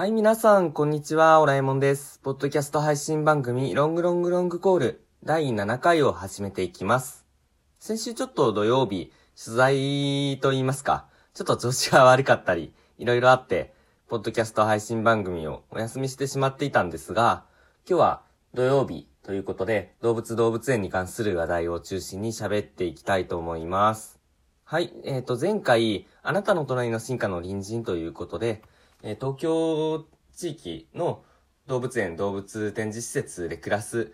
はい、皆さん、こんにちは、オラえもんです。ポッドキャスト配信番組、ロングロングロングコール、第7回を始めていきます。先週ちょっと土曜日、取材と言いますか、ちょっと調子が悪かったり、いろいろあって、ポッドキャスト配信番組をお休みしてしまっていたんですが、今日は土曜日ということで、動物動物園に関する話題を中心に喋っていきたいと思います。はい、えっ、と、前回、あなたの隣の進化の隣人ということで、えー東京地域の動物園、動物展示施設で暮らす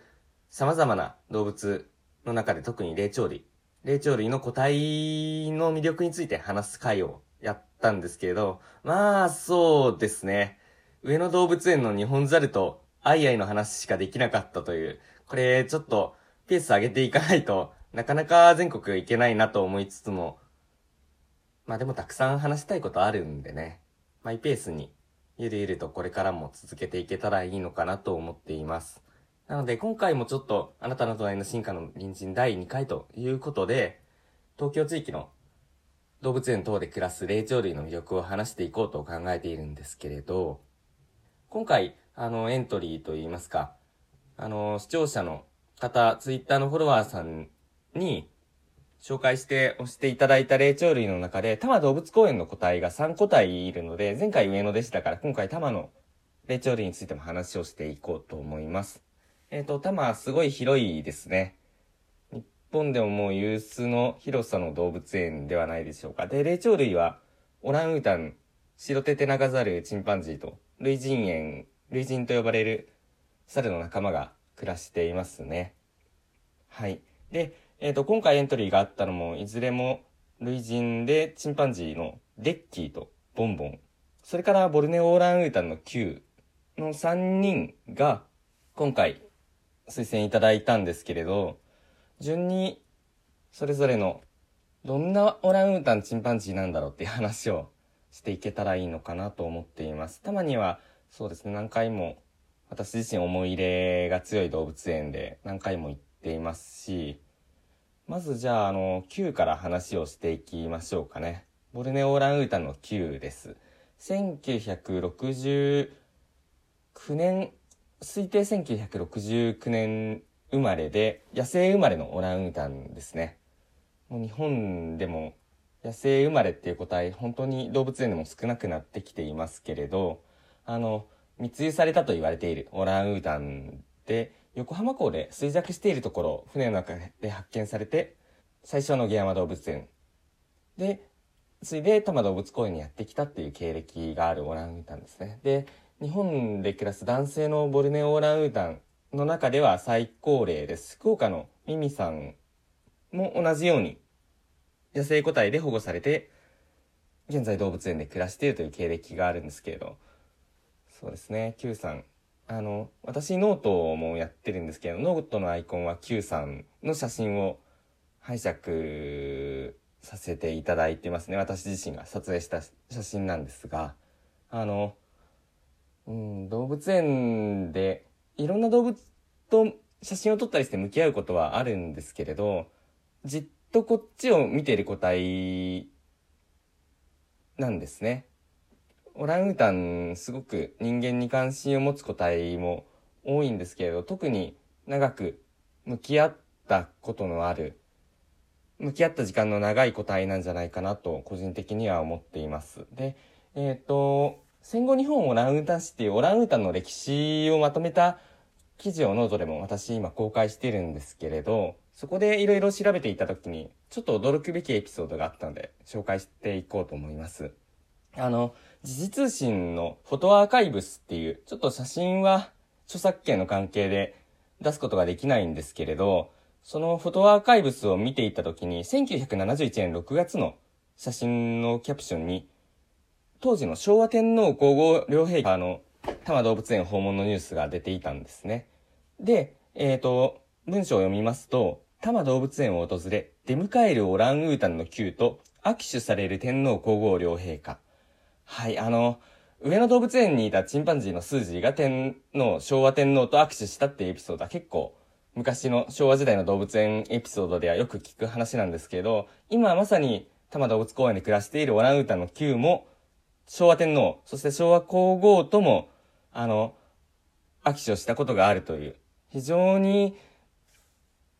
様々な動物の中で特に霊長類、霊長類の個体の魅力について話す回をやったんですけれど、まあ、そうですね。上野動物園の日本ザルとアイアイの話しかできなかったという、これちょっとペース上げていかないとなかなか全国行けないなと思いつつも、まあでもたくさん話したいことあるんでね。マイペースにゆるゆるとこれからも続けていけたらいいのかなと思っています。なので今回もちょっとあなたの隣の進化の隣人第2回ということで、東京地域の動物園等で暮らす霊長類の魅力を話していこうと考えているんですけれど、今回、あの、エントリーといいますか、あの、視聴者の方、ツイッターのフォロワーさんに、紹介して押していただいた霊長類の中で、多摩動物公園の個体が3個体いるので、前回上野でしたから、今回多摩の霊長類についても話をしていこうと思います。えっ、と、多摩すごい広いですね。日本でももう有数の広さの動物園ではないでしょうか。で、霊長類は、オランウータン、白テテナガザル、チンパンジーと、類人猿、類人と呼ばれる猿の仲間が暮らしていますね。はい。で、えっ、と、今回エントリーがあったのも、いずれも類人でチンパンジーのレッキーとボンボン、それからボルネオオランウータンの Q の3人が今回推薦いただいたんですけれど、順にそれぞれのどんなオランウータンチンパンジーなんだろうっていう話をしていけたらいいのかなと思っています。たまにはそうですね、何回も私自身思い入れが強い動物園で何回も行っていますし、まずじゃあ、あの、Q から話をしていきましょうかね。ボルネオオランウータンの Q です。1969年、推定1969年生まれで、野生生まれのオランウータンですね。もう日本でも野生生まれっていう個体、本当に動物園でも少なくなってきていますけれど、あの、密輸されたと言われているオランウータンで、横浜港で衰弱しているところを船の中で発見されて、最初の下山動物園で、ついで多摩動物公園にやってきたっていう経歴があるオランウータンですね。で、日本で暮らす男性のボルネオオランウータンの中では最高齢です。福岡のミミさんも同じように野生個体で保護されて、現在動物園で暮らしているという経歴があるんですけれど、そうですね、Q さん。あの、私ノートもやってるんですけど、ノートのアイコンは Q さんの写真を拝借させていただいてますね。私自身が撮影した写真なんですが、あの、うん、動物園でいろんな動物と写真を撮ったりして向き合うことはあるんですけれど、じっとこっちを見ている個体なんですね。オランウータンすごく人間に関心を持つ個体も多いんですけれど特に長く向き合ったことのある向き合った時間の長い個体なんじゃないかなと個人的には思っています。で、えっ、と戦後日本オランウータン史っていうオランウータンの歴史をまとめた記事をノートでも私今公開してるんですけれどそこでいろいろ調べていた時にちょっと驚くべきエピソードがあったので紹介していこうと思います。あの、時事通信のフォトアーカイブスっていう、ちょっと写真は著作権の関係で出すことができないんですけれど、そのフォトアーカイブスを見ていたときに、1971年6月の写真のキャプションに、当時の昭和天皇皇后両陛下の多摩動物園訪問のニュースが出ていたんですね。で、えっ、と、文章を読みますと、多摩動物園を訪れ、出迎えるオランウータンの Q と握手される天皇皇后両陛下。はい、あの、上野動物園にいたチンパンジーのスージーが天皇、昭和天皇と握手したっていうエピソードは結構昔の昭和時代の動物園エピソードではよく聞く話なんですけど、今まさに多摩動物公園で暮らしているオランウータンの Q も昭和天皇、そして昭和皇后とも、あの、握手をしたことがあるという、非常に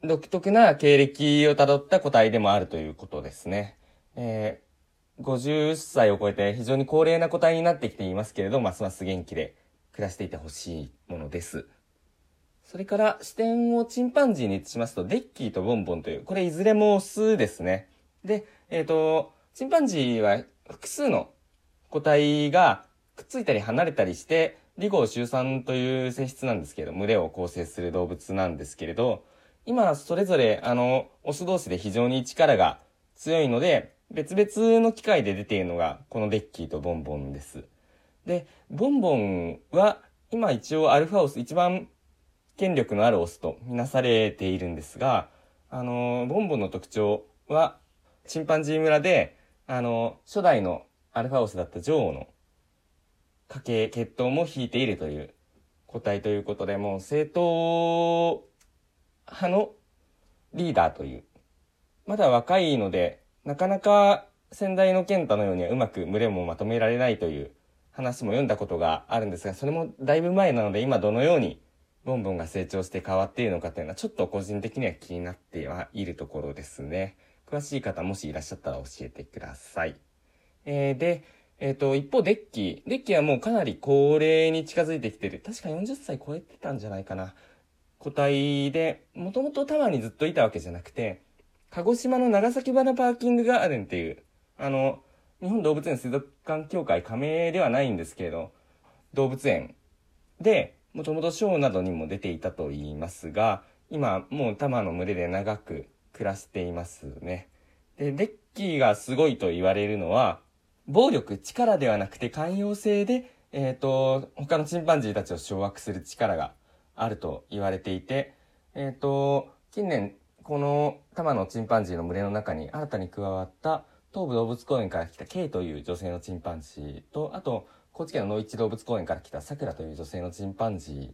独特な経歴をたどった個体でもあるということですね。えー、50歳を超えて非常に高齢な個体になってきていますけれど、ますます元気で暮らしていてほしいものです。それから視点をチンパンジーにしますと、デッキーとボンボンという、これいずれもオスですね。で、えっ、ー、と、チンパンジーは複数の個体がくっついたり離れたりして、離合集散という性質なんですけど、群れを構成する動物なんですけれど、今それぞれあの、オス同士で非常に力が強いので、別々の機械で出ているのがこのデッキーとボンボンです。で、ボンボンは今一応アルファオス、一番権力のあるオスとみなされているんですが、あの、ボンボンの特徴は、チンパンジー村で、あの、初代のアルファオスだった女王の家系、血統も引いているという個体ということで、もう正統派のリーダーという。まだ若いので、なかなか先代の健太のようにはうまく群れもまとめられないという話も読んだことがあるんですが、それもだいぶ前なので今どのようにボンボンが成長して変わっているのかというのはちょっと個人的には気になってはいるところですね。詳しい方もしいらっしゃったら教えてください。えー、で、えっ、ー、と、一方、デッキ。デッキはもうかなり高齢に近づいてきてる。確か40歳超えてたんじゃないかな。個体で、もともとタワーにずっといたわけじゃなくて、鹿児島の長崎花パーキングガーデンっていう、あの、日本動物園水族館協会加盟ではないんですけれど、動物園で、もともとショーなどにも出ていたと言いますが、今もうタマの群れで長く暮らしていますね。で、デッキーがすごいと言われるのは、暴力、力ではなくて寛容性で、えっ、ー、と、他のチンパンジーたちを掌握する力があると言われていて、えっ、ー、と、近年、この多摩のチンパンジーの群れの中に新たに加わった東武動物公園から来た K という女性のチンパンジーと、あと、高知県の野市動物公園から来たさくらという女性のチンパンジー、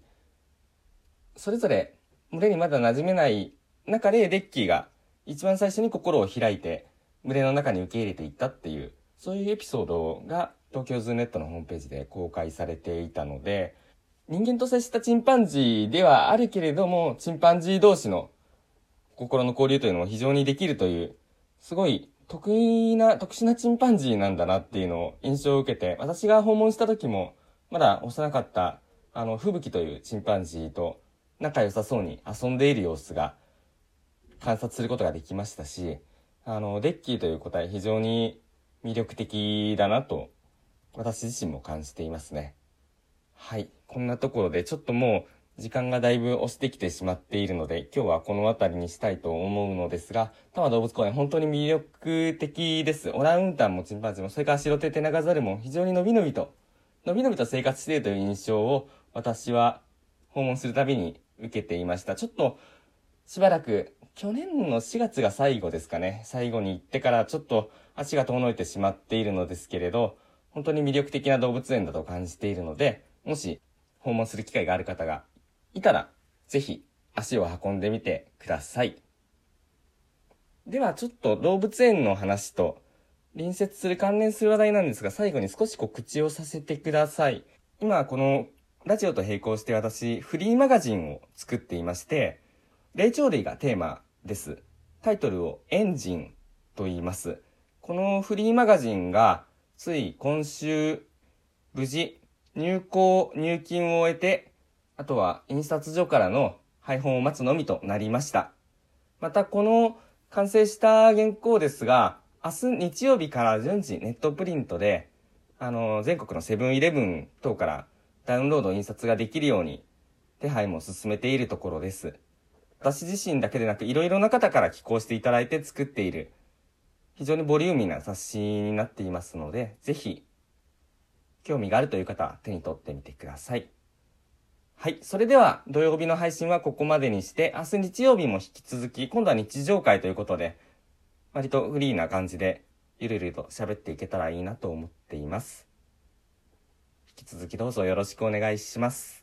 それぞれ群れにまだ馴染めない中でデッキーが一番最初に心を開いて群れの中に受け入れていったっていうそういうエピソードが東京ズーネットのホームページで公開されていたので、人間と接したチンパンジーではあるけれども、チンパンジー同士の心の交流というのも非常にできるという、すごい得意な、特殊なチンパンジーなんだなっていうのを印象を受けて、私が訪問した時も、まだ幼かった、あの、吹雪というチンパンジーと仲良さそうに遊んでいる様子が観察することができましたし、あの、デッキーという個体非常に魅力的だなと、私自身も感じていますね。はい。こんなところでちょっともう時間がだいぶ押してきてしまっているので、今日はこの辺りにしたいと思うのですが、多摩動物公園本当に魅力的です。オランウータンもチンパンジーも、それから白手テナガザルも非常にのびのびと、のびのびと生活しているという印象を私は訪問するたびに受けていました。ちょっとしばらく去年の4月が最後ですかね。最後に行ってからちょっと足が遠のいてしまっているのですけれど、本当に魅力的な動物園だと感じているので、もし訪問する機会がある方がいたら、ぜひ足を運んでみてください。ではちょっと動物園の話と隣接する関連する話題なんですが、最後に少し告知をさせてください。今このラジオと並行して私、フリーマガジンを作っていまして、霊長類がテーマです。タイトルをエンジンと言います。このフリーマガジンがつい今週無事入稿入金を終えて、あとは印刷所からの配本を待つのみとなりました。またこの完成した原稿ですが、明日日曜日から順次ネットプリントで、あの、全国のセブンイレブン等からダウンロード印刷ができるように手配も進めているところです。私自身だけでなくいろいろな方から寄稿していただいて作っている非常にボリューミーな雑誌になっていますので、ぜひ興味があるという方は手に取ってみてください。はい。それでは土曜日の配信はここまでにして、明日日曜日も引き続き、今度は日常会ということで、割とフリーな感じで、ゆるゆると喋っていけたらいいなと思っています。引き続きどうぞよろしくお願いします。